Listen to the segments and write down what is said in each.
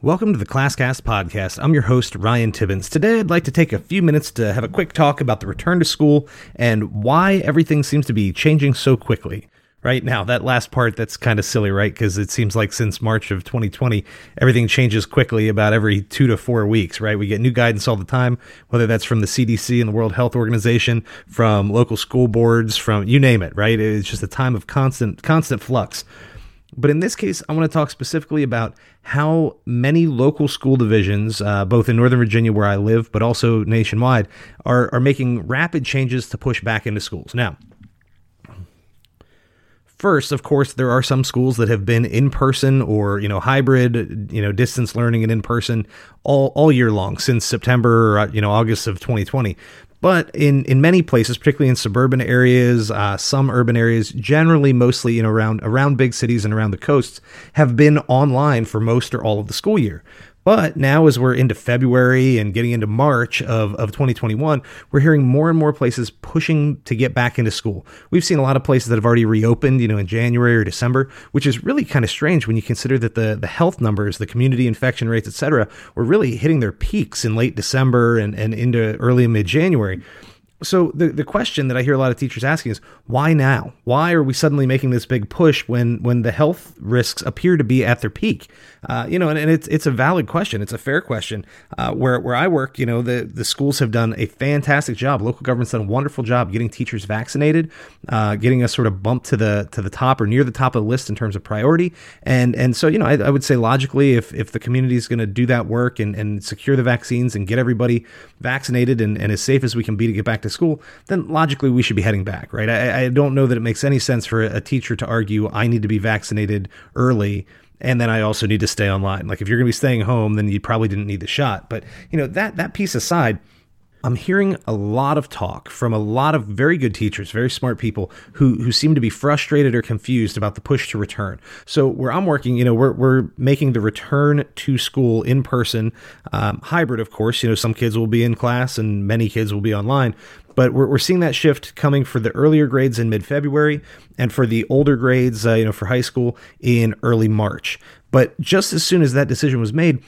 Welcome to the ClassCast podcast. I'm your host, Ryan Tibbins. Today, I'd like to take a few minutes to have a quick talk about the return to school and why everything seems to be changing so quickly. Right now, that last part, that's kind of silly, right? Because it seems like since March of 2020, everything changes quickly about every two to four weeks, right? We get new guidance all the time, whether that's from the CDC and the World Health Organization, from local school boards, from you name it, right? It's just a time of constant, constant flux. But in this case, I want to talk specifically about how many local school divisions, uh, both in Northern Virginia where I live, but also nationwide, are, are making rapid changes to push back into schools. Now, First, of course, there are some schools that have been in person or, you know, hybrid, you know, distance learning and in person all, all year long since September, uh, you know, August of 2020. But in, in many places, particularly in suburban areas, uh, some urban areas, generally mostly know around around big cities and around the coasts, have been online for most or all of the school year. But now, as we're into February and getting into March of, of 2021, we're hearing more and more places pushing to get back into school. We've seen a lot of places that have already reopened, you know, in January or December, which is really kind of strange when you consider that the, the health numbers, the community infection rates, et cetera, were really hitting their peaks in late December and, and into early mid January. So the the question that I hear a lot of teachers asking is why now? Why are we suddenly making this big push when when the health risks appear to be at their peak? Uh, you know, and, and, it's it's a valid question. It's a fair question. Uh, where where I work, you know, the the schools have done a fantastic job. Local government's done a wonderful job getting teachers vaccinated, uh, getting us sort of bumped to the to the top or near the top of the list in terms of priority. And and so you know, I, I would say logically, if if the community is going to do that work and and secure the vaccines and get everybody vaccinated and, and as safe as we can be to get back to school, then logically we should be heading back, right? I, I don't know that it makes any sense for a teacher to argue I need to be vaccinated early and then I also need to stay online. Like if you're going to be staying home, then you probably didn't need the shot. But you know that that piece aside, I'm hearing a lot of talk from a lot of very good teachers, very smart people who who seem to be frustrated or confused about the push to return. So where I'm working, you know, we're we're making the return to school in person, um, hybrid, of course. You know, some kids will be in class and many kids will be online. But we're, we're seeing that shift coming for the earlier grades in mid February and for the older grades, uh, you know, for high school in early March. But just as soon as that decision was made,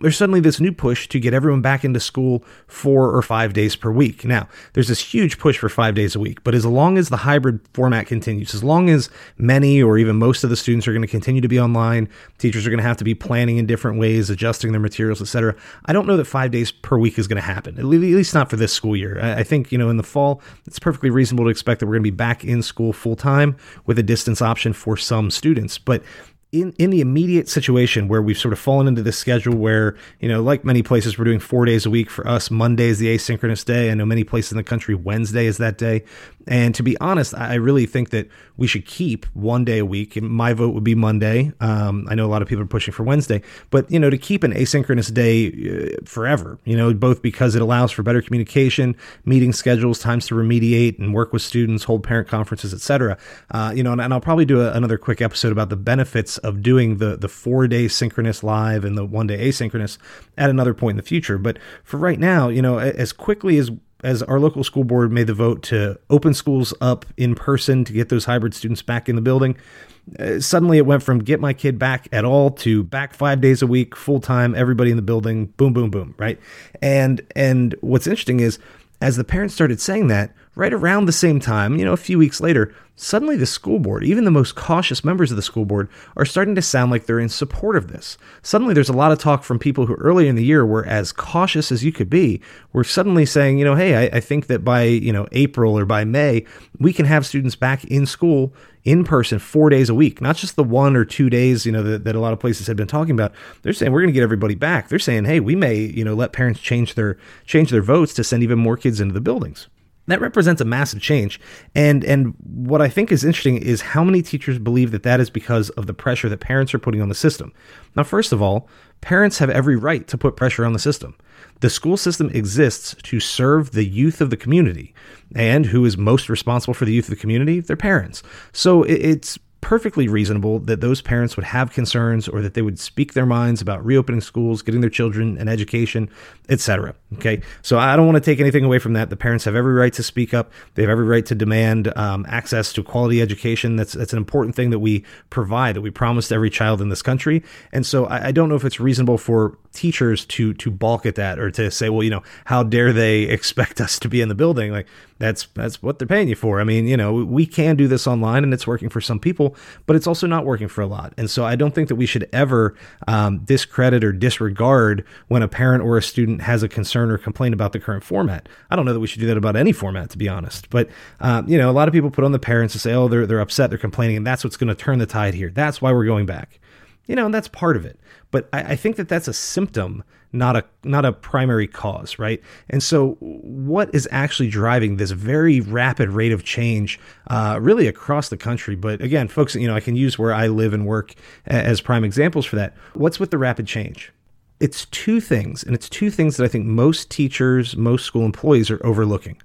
there's suddenly this new push to get everyone back into school four or five days per week. Now, there's this huge push for five days a week, but as long as the hybrid format continues, as long as many or even most of the students are going to continue to be online, teachers are going to have to be planning in different ways, adjusting their materials, etc. I don't know that five days per week is going to happen, at least not for this school year. I think, you know, in the fall, it's perfectly reasonable to expect that we're going to be back in school full time with a distance option for some students. But in in the immediate situation where we've sort of fallen into this schedule where you know like many places we're doing four days a week. For us monday is the asynchronous day. I know many places in the country wednesday is that day. And to be honest i really think that we should keep one day a week. My vote would be monday. Um, i know a lot of people are pushing for wednesday but you know to keep an asynchronous day uh, forever you know both because it allows for better communication meeting schedules times to remediate and work with students hold parent conferences etc uh, you know and, and, i'll probably do a, another quick episode about the benefits of doing the the four day synchronous live and the one day asynchronous at another point in the future. But for right now, you know, as quickly as as our local school board made the vote to open schools up in person to get those hybrid students back in the building, uh, suddenly it went from get my kid back at all to back five days a week, full time, everybody in the building, boom, boom, boom, right? And and what's interesting is as the parents started saying that, right around the same time, you know, a few weeks later, suddenly the school board, even the most cautious members of the school board, are starting to sound like they're in support of this. Suddenly there's a lot of talk from people who earlier in the year were as cautious as you could be, were suddenly saying, you know, hey, I, I think that by, you know, April or by May, we can have students back in school in person four days a week, not just the one or two days, you know, that, that a lot of places had been talking about. They're saying we're going to get everybody back. They're saying, hey, we may, you know, let parents change their change their votes to send even more kids into the buildings that represents a massive change. And and what i think is interesting is how many teachers believe that that is because of the pressure that parents are putting on the system. Now first of all parents have every right to put pressure on the system. The school system exists to serve the youth of the community. And who is most responsible for the youth of the community? Their parents. So it's perfectly reasonable that those parents would have concerns or that they would speak their minds about reopening schools, getting their children an education, etc. Okay, so I don't want to take anything away from that. The parents have every right to speak up. They have every right to demand um, access to quality education. That's that's an important thing that we provide, that we promise to every child in this country. And so I, I don't know if it's reasonable for teachers to to balk at that or to say, well, you know, how dare they expect us to be in the building? Like that's that's what they're paying you for. I mean, you know, we can do this online and it's working for some people, but it's also not working for a lot. And so I don't think that we should ever um, discredit or disregard when a parent or a student has a concern or complaint about the current format. I don't know that we should do that about any format, to be honest. But um, you know, a lot of people put on the parents to say, oh, they're they're upset, they're complaining, and that's what's going to turn the tide here. That's why we're going back. You know, and that's part of it. But I, I think that that's a symptom not a not a primary cause, right? And so, what is actually driving this very rapid rate of change, uh, really across the country? But again, folks, you know, I can use where I live and work as prime examples for that. What's with the rapid change? It's two things, and it's two things that I think most teachers, most school employees are overlooking.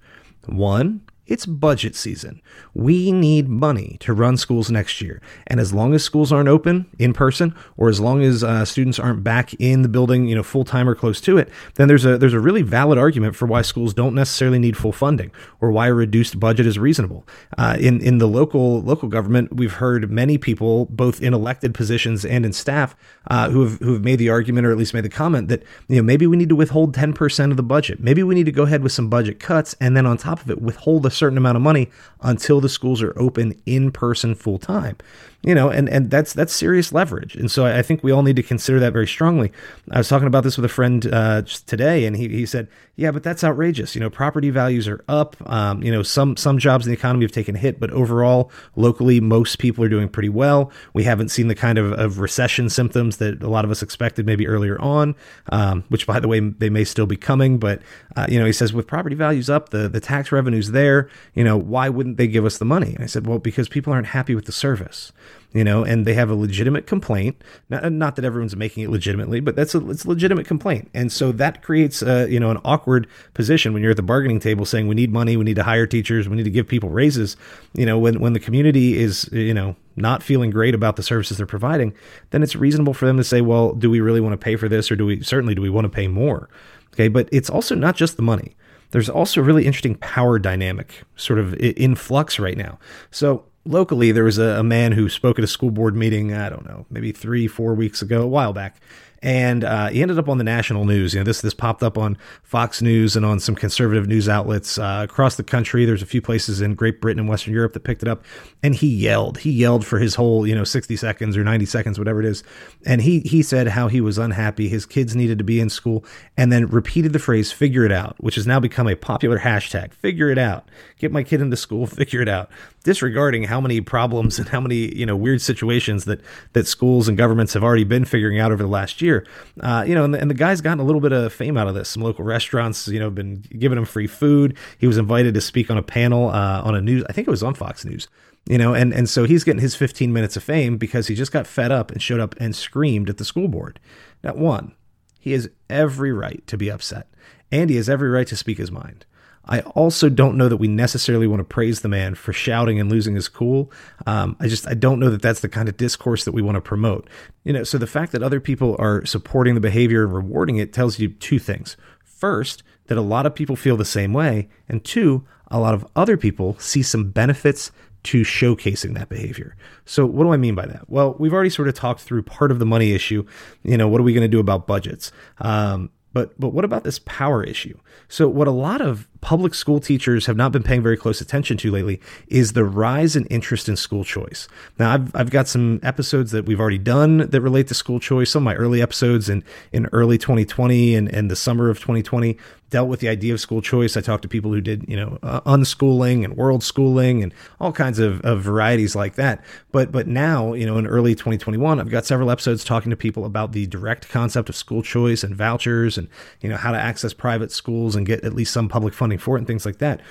One, it's budget season. We need money to run schools next year. And as long as schools aren't open in person, or as long as uh, students aren't back in the building, you know, full time or close to it, then there's a there's a really valid argument for why schools don't necessarily need full funding, or why a reduced budget is reasonable. Uh, in in the local local government, we've heard many people, both in elected positions and in staff, uh, who have who have made the argument, or at least made the comment that you know maybe we need to withhold 10% of the budget, maybe we need to go ahead with some budget cuts, and then on top of it, withhold a certain amount of money until the schools are open in person full time you know, and, and that's that's serious leverage. And so I think we all need to consider that very strongly. I was talking about this with a friend uh, today, and he, he said, "Yeah, but that's outrageous. You know, property values are up. Um, you know, some some jobs in the economy have taken a hit, but overall, locally, most people are doing pretty well. We haven't seen the kind of, of recession symptoms that a lot of us expected maybe earlier on, um, which, by the way, they may still be coming. But uh, you know, he says with property values up, the the tax revenues there. You know, why wouldn't they give us the money? And I said, well, because people aren't happy with the service you know, and they have a legitimate complaint. Not, not that everyone's making it legitimately, but that's a, it's a legitimate complaint. And so that creates, a, you know, an awkward position when you're at the bargaining table saying we need money, we need to hire teachers, we need to give people raises. You know, when, when the community is, you know, not feeling great about the services they're providing, then it's reasonable for them to say, well, do we really want to pay for this? Or do we, certainly, do we want to pay more? Okay. But it's also not just the money. There's also a really interesting power dynamic sort of in flux right now. So locally, there was a, a, man who spoke at a school board meeting, I don't know, maybe three, four weeks ago, a while back and uh, he ended up on the national news. You know, this this popped up on Fox News and on some conservative news outlets uh, across the country. There's a few places in Great Britain and Western Europe that picked it up, and he yelled. He yelled for his whole, you know, 60 seconds or 90 seconds, whatever it is, and he he said how he was unhappy. His kids needed to be in school, and then repeated the phrase "figure it out," which has now become a popular hashtag. Figure it out. Get my kid into school. Figure it out disregarding how many problems and how many you know weird situations that that schools and governments have already been figuring out over the last year. Uh, you know, and the, and the guy's gotten a little bit of fame out of this. Some local restaurants, you know, been giving him free food. He was invited to speak on a panel uh, on a news. I think it was on Fox News. You know, and and so he's getting his 15 minutes of fame because he just got fed up and showed up and screamed at the school board. Now, one, he has every right to be upset, and he has every right to speak his mind. I also don't know that we necessarily want to praise the man for shouting and losing his cool. Um, I just I don't know that that's the kind of discourse that we want to promote. You know, so the fact that other people are supporting the behavior and rewarding it tells you two things. First, that a lot of people feel the same way, and two, a lot of other people see some benefits to showcasing that behavior. So, what do I mean by that? Well, we've already sort of talked through part of the money issue. You know, what are we going to do about budgets? Um, but but what about this power issue? So what a lot of public school teachers have not been paying very close attention to lately is the rise in interest in school choice. Now I've I've got some episodes that we've already done that relate to school choice. Some of my early episodes in in early 2020 and and the summer of 2020 dealt with the idea of school choice. I talked to people who did, you know, uh, unschooling and world schooling and all kinds of, of varieties like that. But but now, you know, in early 2021, I've got several episodes talking to people about the direct concept of school choice and vouchers and, you know, how to access private schools and get at least some public funding for it and things like that.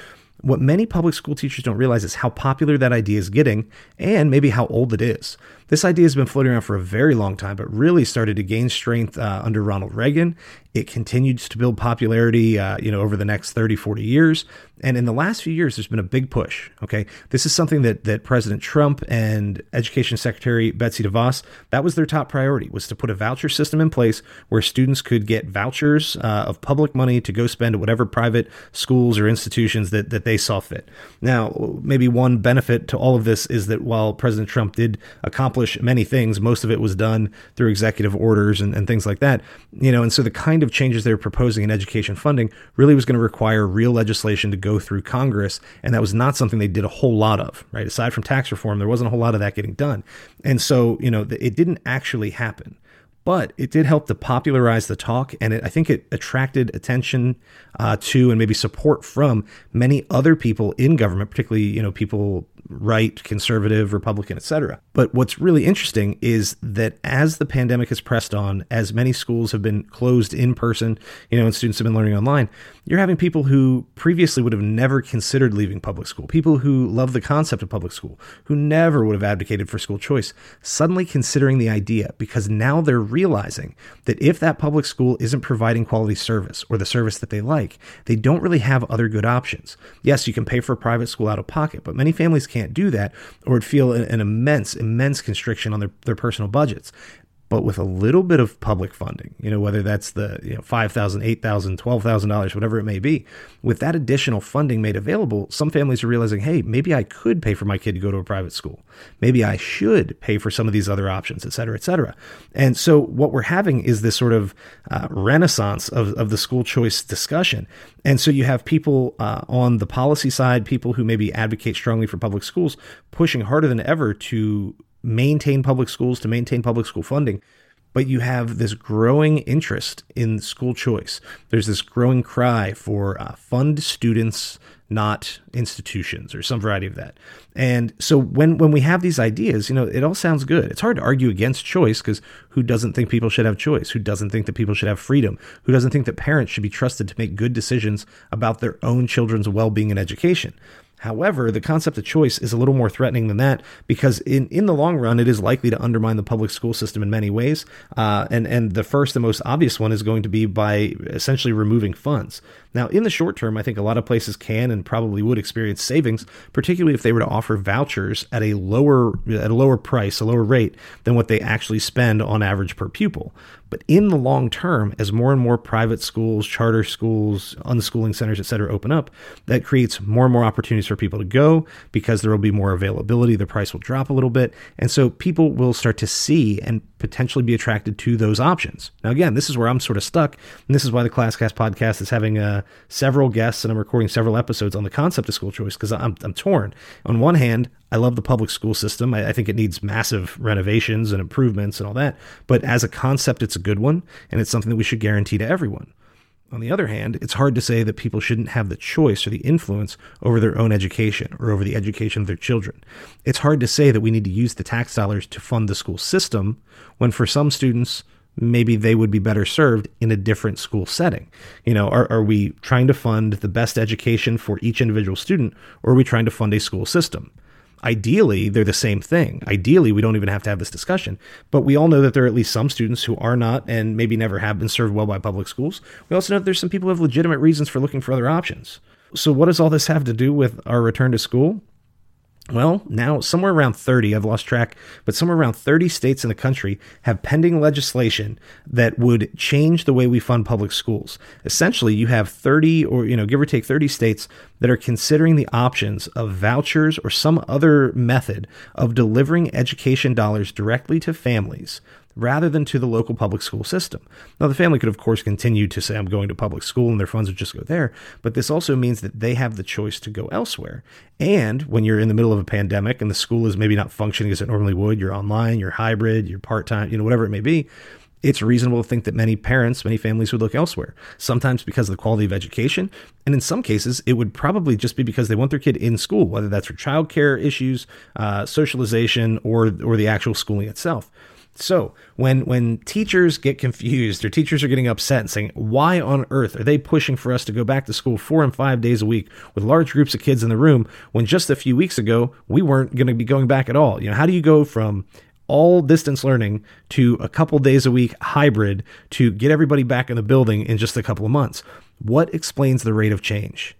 What many public school teachers don't realize is how popular that idea is getting and maybe how old it is. This idea has been floating around for a very long time, but really started to gain strength uh, under Ronald Reagan. It continues to build popularity, uh, you know, over the next 30, 40 years. And in the last few years, there's been a big push. Okay, this is something that that President Trump and Education Secretary Betsy DeVos that was their top priority was to put a voucher system in place where students could get vouchers uh, of public money to go spend at whatever private schools or institutions that that they saw fit. Now, maybe one benefit to all of this is that while President Trump did accomplish many things, most of it was done through executive orders and, and things like that. You know, and so the kind of changes they were proposing in education funding really was going to require real legislation to go through Congress, and that was not something they did a whole lot of, right? Aside from tax reform, there wasn't a whole lot of that getting done. And so, you know, it didn't actually happen but it did help to popularize the talk and it, i think it attracted attention uh, to and maybe support from many other people in government particularly you know people right, conservative, Republican, etc. But what's really interesting is that as the pandemic has pressed on, as many schools have been closed in person, you know, and students have been learning online, you're having people who previously would have never considered leaving public school, people who love the concept of public school, who never would have advocated for school choice, suddenly considering the idea because now they're realizing that if that public school isn't providing quality service or the service that they like, they don't really have other good options. Yes, you can pay for a private school out of pocket, but many families can't do that or would feel an, immense, immense constriction on their, their personal budgets but with a little bit of public funding, you know, whether that's the you know, $5,000, $8,000, $12,000, whatever it may be, with that additional funding made available, some families are realizing, hey, maybe I could pay for my kid to go to a private school. Maybe I should pay for some of these other options, et cetera, et cetera. And so what we're having is this sort of uh, renaissance of, of the school choice discussion. And so you have people uh, on the policy side, people who maybe advocate strongly for public schools, pushing harder than ever to maintain public schools, to maintain public school funding. But you have this growing interest in school choice. There's this growing cry for uh, fund students, not institutions, or some variety of that. And so when when we have these ideas, you know, it all sounds good. It's hard to argue against choice because who doesn't think people should have choice? Who doesn't think that people should have freedom? Who doesn't think that parents should be trusted to make good decisions about their own children's well-being and education? However, the concept of choice is a little more threatening than that because in, in the long run, it is likely to undermine the public school system in many ways. Uh, and, and the first and most obvious one is going to be by essentially removing funds. Now, in the short term, I think a lot of places can and probably would experience savings, particularly if they were to offer vouchers at a lower at a lower price, a lower rate than what they actually spend on average per pupil. But in the long term, as more and more private schools, charter schools, unschooling centers, et cetera, open up, that creates more and more opportunities for people to go because there will be more availability. The price will drop a little bit. And so people will start to see and potentially be attracted to those options. Now, again, this is where I'm sort of stuck. And this is why the ClassCast podcast is having uh, several guests and I'm recording several episodes on the concept of school choice because I'm, I'm torn. On one hand, I love the public school system. I, I, think it needs massive renovations and improvements and all that. But as a concept, it's a good one, and it's something that we should guarantee to everyone. On the other hand, it's hard to say that people shouldn't have the choice or the influence over their own education or over the education of their children. It's hard to say that we need to use the tax dollars to fund the school system when for some students, maybe they would be better served in a different school setting. You know, are, are we trying to fund the best education for each individual student or are we trying to fund a school system? Ideally they're the same thing. Ideally, we don't even have to have this discussion. But we all know that there are at least some students who are not and maybe never have been served well by public schools. We also know that there's some people who have legitimate reasons for looking for other options. So, what does all this have to do with our return to school? Well, now somewhere around 30, I've lost track, but somewhere around 30 states in the country have pending legislation that would change the way we fund public schools. Essentially, you have 30 or, you know, give or take 30 states that are considering the options of vouchers or some other method of delivering education dollars directly to families rather than to the local public school system. Now, the family could, of course, continue to say, I'm going to public school and their funds would just go there, but this also means that they have the choice to go elsewhere. And when you're in the middle of a pandemic and the school is maybe not functioning as it normally would, you're online, you're hybrid, you're part time, you know, whatever it may be, it's reasonable to think that many parents, many families would look elsewhere, sometimes because of the quality of education. And in some cases, it would probably just be because they want their kid in school, whether that's for childcare issues, uh, socialization, or, or the actual schooling itself. So when when teachers get confused or teachers are getting upset and saying, "Why on earth are they pushing for us to go back to school four and five days a week with large groups of kids in the room when just a few weeks ago we weren't going to be going back at all?" You know, how do you go from all distance learning to a couple days a week hybrid to get everybody back in the building in just a couple of months. What explains the rate of change?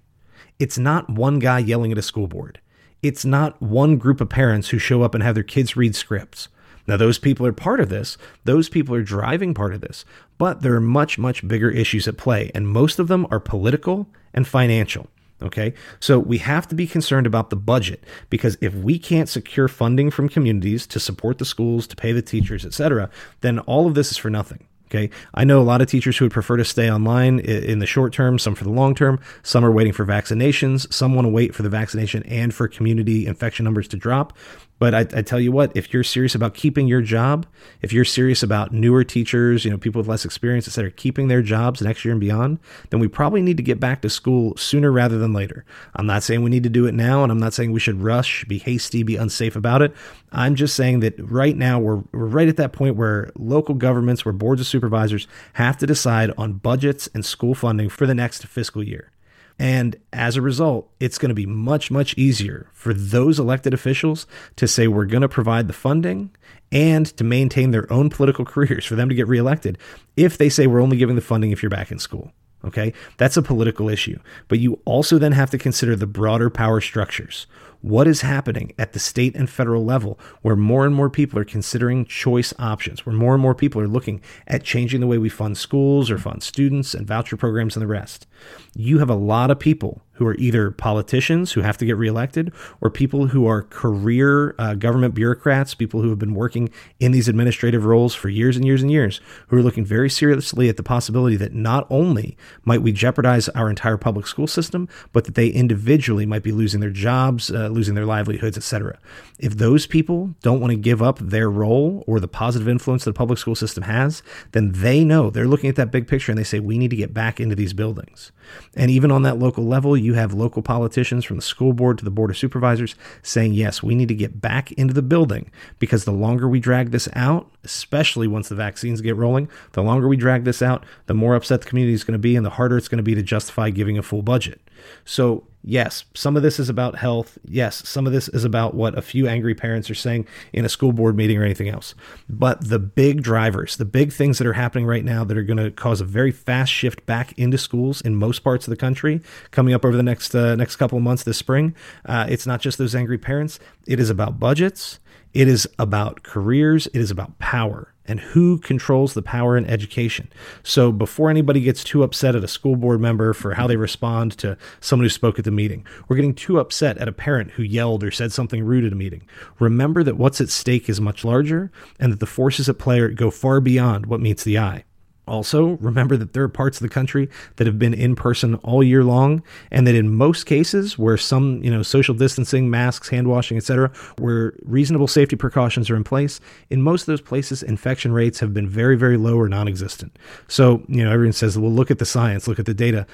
It's not one guy yelling at a school board. It's not one group of parents who show up and have their kids read scripts. Now, those people are part of this. Those people are driving part of this. But there are much, much bigger issues at play, and most of them are political and financial. Okay. So we have to be concerned about the budget because if we can't secure funding from communities to support the schools, to pay the teachers, et cetera, then all of this is for nothing. Okay. I know a lot of teachers who would prefer to stay online in the short term, some for the long term. Some are waiting for vaccinations. Some want to wait for the vaccination and for community infection numbers to drop. But I, I, tell you what, if you're serious about keeping your job, if you're serious about newer teachers, you know, people with less experience, et cetera, keeping their jobs next year and beyond, then we probably need to get back to school sooner rather than later. I'm not saying we need to do it now, and I'm not saying we should rush, be hasty, be unsafe about it. I'm just saying that right now we're, we're right at that point where local governments, where boards of supervisors have to decide on budgets and school funding for the next fiscal year. And as a result, it's going to be much, much easier for those elected officials to say, we're going to provide the funding and to maintain their own political careers for them to get reelected if they say, we're only giving the funding if you're back in school. Okay. That's a political issue. But you also then have to consider the broader power structures what is happening at the state and federal level where more and more people are considering choice options, where more and more people are looking at changing the way we fund schools or fund students and voucher programs and the rest. You have a lot of people who are either politicians who have to get reelected or people who are career uh, government bureaucrats, people who have been working in these administrative roles for years and years and years, who are looking very seriously at the possibility that not only might we jeopardize our entire public school system, but that they individually might be losing their jobs, uh, losing their livelihoods, etc. If those people don't want to give up their role or the positive influence that the public school system has, then they know they're looking at that big picture and they say, we need to get back into these buildings. And even on that local level, you have local politicians from the school board to the board of supervisors saying, yes, we need to get back into the building because the longer we drag this out, especially once the vaccines get rolling, the longer we drag this out, the more upset the community is going to be and the harder it's going to be to justify giving a full budget. So, yes, some of this is about health. Yes, some of this is about what a few angry parents are saying in a school board meeting or anything else. But the big drivers, the big things that are happening right now that are going to cause a very fast shift back into schools in most parts of the country coming up over the next uh, next couple of months this spring, uh, it's not just those angry parents. It is about budgets. It is about careers. It is about power and who controls the power in education. So before anybody gets too upset at a school board member for how they respond to someone who spoke at the meeting, we're getting too upset at a parent who yelled or said something rude at a meeting. Remember that what's at stake is much larger and that the forces at play go far beyond what meets the eye. Also, remember that there are parts of the country that have been in person all year long, and that in most cases where some, you know, social distancing, masks, hand washing, etc., where reasonable safety precautions are in place, in most of those places, infection rates have been very, very low or non-existent. So, you know, everyone says, well, look at the science, look at the data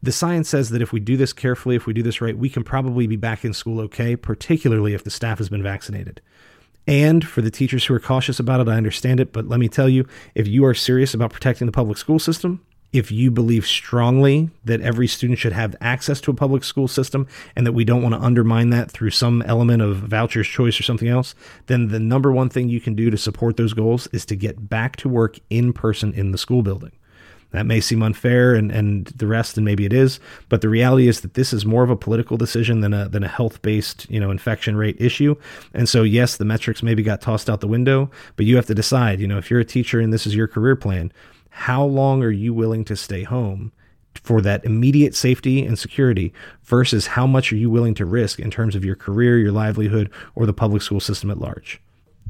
the science says that if we do this carefully, if we do this right, we can probably be back in school okay, particularly if the staff has been vaccinated. And for the teachers who are cautious about it, I understand it. But let me tell you if you are serious about protecting the public school system, if you believe strongly that every student should have access to a public school system and that we don't want to undermine that through some element of vouchers choice or something else, then the number one thing you can do to support those goals is to get back to work in person in the school building. That may seem unfair and, and the rest, and maybe it is, but the reality is that this is more of a political decision than a than a health based, you know, infection rate issue. And so yes, the metrics maybe got tossed out the window, but you have to decide, you know, if you're a teacher and this is your career plan, how long are you willing to stay home? for that immediate safety and security versus how much are you willing to risk in terms of your career, your livelihood, or the public school system at large.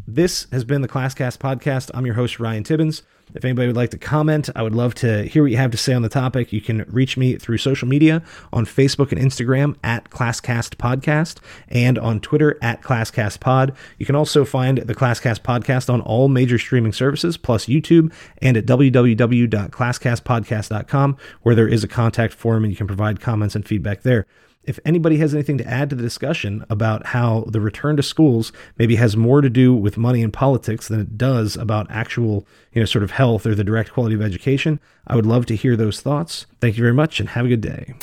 This has been the ClassCast podcast. I'm your host, Ryan Tibbins. If anybody would like to comment, I would love to hear what you have to say on the topic. You can reach me through social media on Facebook and Instagram at ClassCast Podcast and on Twitter at ClassCast Pod. You can also find the ClassCast Podcast on all major streaming services plus YouTube and at www.classcastpodcast.com where there is a contact form and you can provide comments and feedback there if anybody has anything to add to the discussion about how the return to schools maybe has more to do with money and politics than it does about actual, you know, sort of health or the direct quality of education, I would love to hear those thoughts. Thank you very much and have a good day.